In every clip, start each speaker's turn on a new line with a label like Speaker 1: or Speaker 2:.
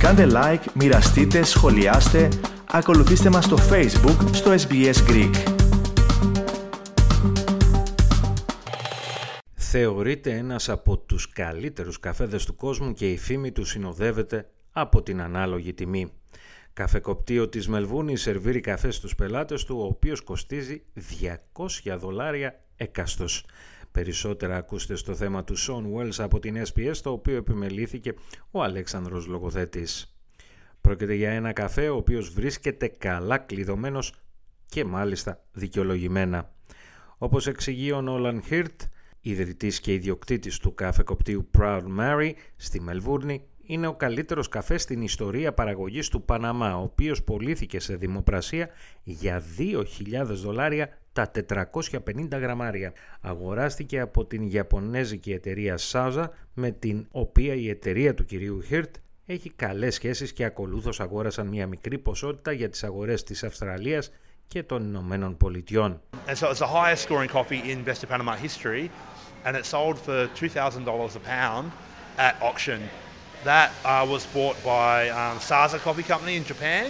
Speaker 1: Κάντε like, μοιραστείτε, σχολιάστε, ακολουθήστε μας στο Facebook, στο SBS Greek.
Speaker 2: Θεωρείται ένας από τους καλύτερους καφέδες του κόσμου και η φήμη του συνοδεύεται από την ανάλογη τιμή. Καφεκοπτείο της Μελβούνης σερβίρει καφέ στους πελάτες του, ο οποίος κοστίζει 200 δολάρια έκαστος. Περισσότερα ακούστε στο θέμα του Sean Wells από την SPS, το οποίο επιμελήθηκε ο Αλέξανδρος Λογοθέτης. Πρόκειται για ένα καφέ ο οποίος βρίσκεται καλά κλειδωμένος και μάλιστα δικαιολογημένα. Όπως εξηγεί ο Νόλαν Χίρτ, ιδρυτής και ιδιοκτήτης του κάφε κοπτίου Proud Mary στη Μελβούρνη, είναι ο καλύτερος καφέ στην ιστορία παραγωγής του Παναμά, ο οποίος πωλήθηκε σε δημοπρασία για 2.000 δολάρια τα 450 γραμμάρια. Αγοράστηκε από την Ιαπωνέζικη εταιρεία Saza, με την οποία η εταιρεία του κυρίου Χίρτ έχει καλές σχέσεις και ακολούθως αγόρασαν μια μικρή ποσότητα για τις αγορές της Αυστραλίας και των Ηνωμένων Πολιτειών.
Speaker 3: And so it's the highest scoring coffee in Best of Panama history, and it sold for $2,000 a pound at auction. That uh, was bought by um, Sasa Coffee Company in Japan,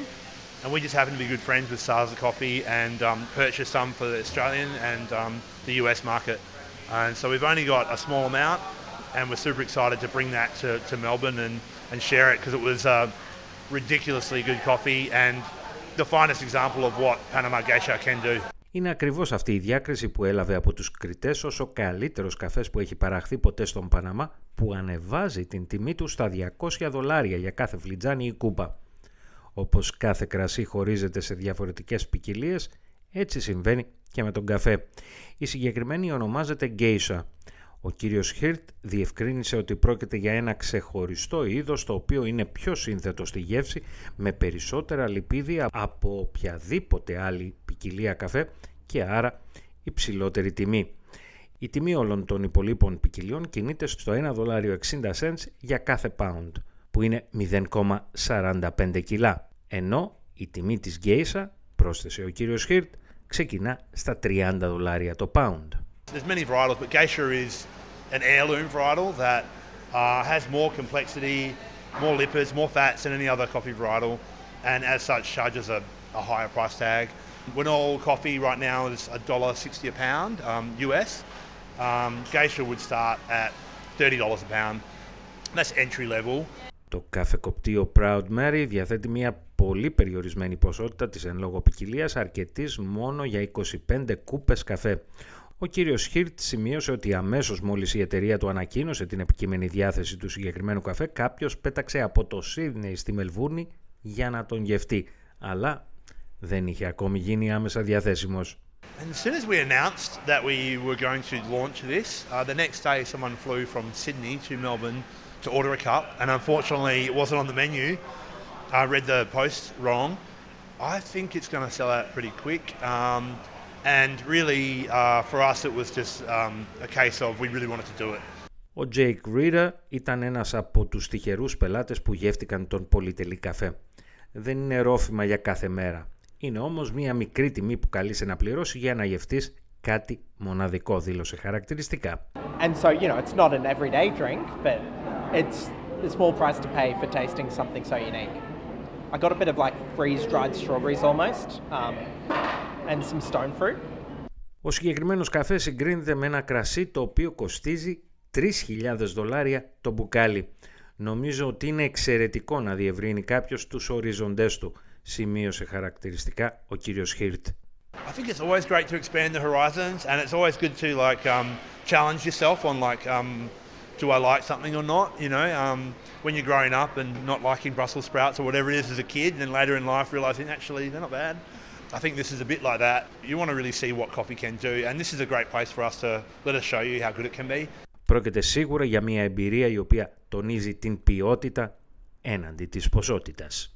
Speaker 3: and we just happen to be good friends with Sasa Coffee and um, purchased some for the Australian and um, the US market. And so we've only got a small amount, and we're super excited to bring that to, to Melbourne and, and share it because it was uh, ridiculously good coffee and the finest example of what Panama Geisha can do.
Speaker 2: Είναι ακριβώς αυτή η διάκριση που έλαβε από τους κριτές ως ο καλύτερος καφές που έχει παραχθεί ποτέ στον Παναμά που ανεβάζει την τιμή του στα 200 δολάρια για κάθε φλιτζάνι ή κούπα. Όπως κάθε κρασί χωρίζεται σε διαφορετικές ποικιλίε, έτσι συμβαίνει και με τον καφέ. Η συγκεκριμένη ονομάζεται Geisha. Ο κύριος Χίρτ διευκρίνησε ότι πρόκειται για ένα ξεχωριστό είδος το οποίο είναι πιο σύνθετο στη γεύση με περισσότερα λιπίδια από οποιαδήποτε άλλη ποικιλία καφέ και άρα υψηλότερη τιμή. Η τιμή όλων των υπολείπων ποικιλιών κινείται στο 1 δολάριο 60 cents για κάθε pound που είναι 0,45 κιλά ενώ η τιμή της γκέισα, πρόσθεσε ο κύριος Χίρτ, ξεκινά στα 30 δολάρια το pound.
Speaker 3: There's many varietals, but Geisha is an heirloom varietal that uh, has more complexity, more lipids, more fats than any other coffee varietal, and as such charges a, a higher price tag. When all coffee right now is $1.60 a pound um, US, um, Geisha would start at $30 a pound. That's entry level.
Speaker 2: Το καφεκοπτείο Proud Mary διαθέτει μια πολύ περιορισμένη ποσότητα της εν λόγω ποικιλίας αρκετής μόνο για 25 κούπες καφέ. Ο κύριος Χίρτ σημείωσε ότι αμέσως μόλις η εταιρεία του ανακοίνωσε την επικείμενη διάθεση του συγκεκριμένου καφέ, κάποιος πέταξε από το Σίδνεϊ στη Μελβούρνη για να τον γευτεί. Αλλά δεν είχε ακόμη γίνει άμεσα διαθέσιμος.
Speaker 3: And as soon as we announced that we were going to launch this, uh, the next day someone flew from Sydney to Melbourne to order a cup, and unfortunately it wasn't on the menu. I read the post wrong. I think it's going to sell out pretty quick. Um, and really, uh, for us, it was just um, a case of we really wanted to do it.
Speaker 2: Ο Jake Reader ήταν ένας από τους τυχερούς πελάτες που γεύτηκαν τον πολυτελή καφέ. Δεν είναι ρόφημα για κάθε μέρα. Είναι όμως μία μικρή τιμή που καλείσαι να πληρώσει για να γευτείς κάτι μοναδικό, δήλωσε χαρακτηριστικά.
Speaker 4: And so, you know, it's not an everyday drink, but it's a small price to pay for tasting something so unique. I got a bit of like freeze-dried strawberries almost, um, and some stone fruit.
Speaker 2: Ο συγκεκριμένος καφέ συγκρίνεται με ένα κρασί το οποίο κοστίζει 3.000 δολάρια το μπουκάλι. Νομίζω ότι είναι εξαιρετικό να διευρύνει κάποιος τους οριζοντές του, σημείωσε χαρακτηριστικά ο κύριος Χίρτ.
Speaker 3: I think it's always great to expand the horizons, and it's always good to like um, challenge yourself on like, um, do I like something or not? You know, um, when you're growing up and not liking Brussels sprouts or whatever it is as a kid, and then later in life realizing actually they're not bad. I think this is a bit like that. You want to really see what coffee can do, and this is a great place for us to let us show you how good it can be.
Speaker 2: Πρόκειται σίγουρα για μια εμπειρία η οποία τονίζει την ποιότητα έναντι της ποσότητας.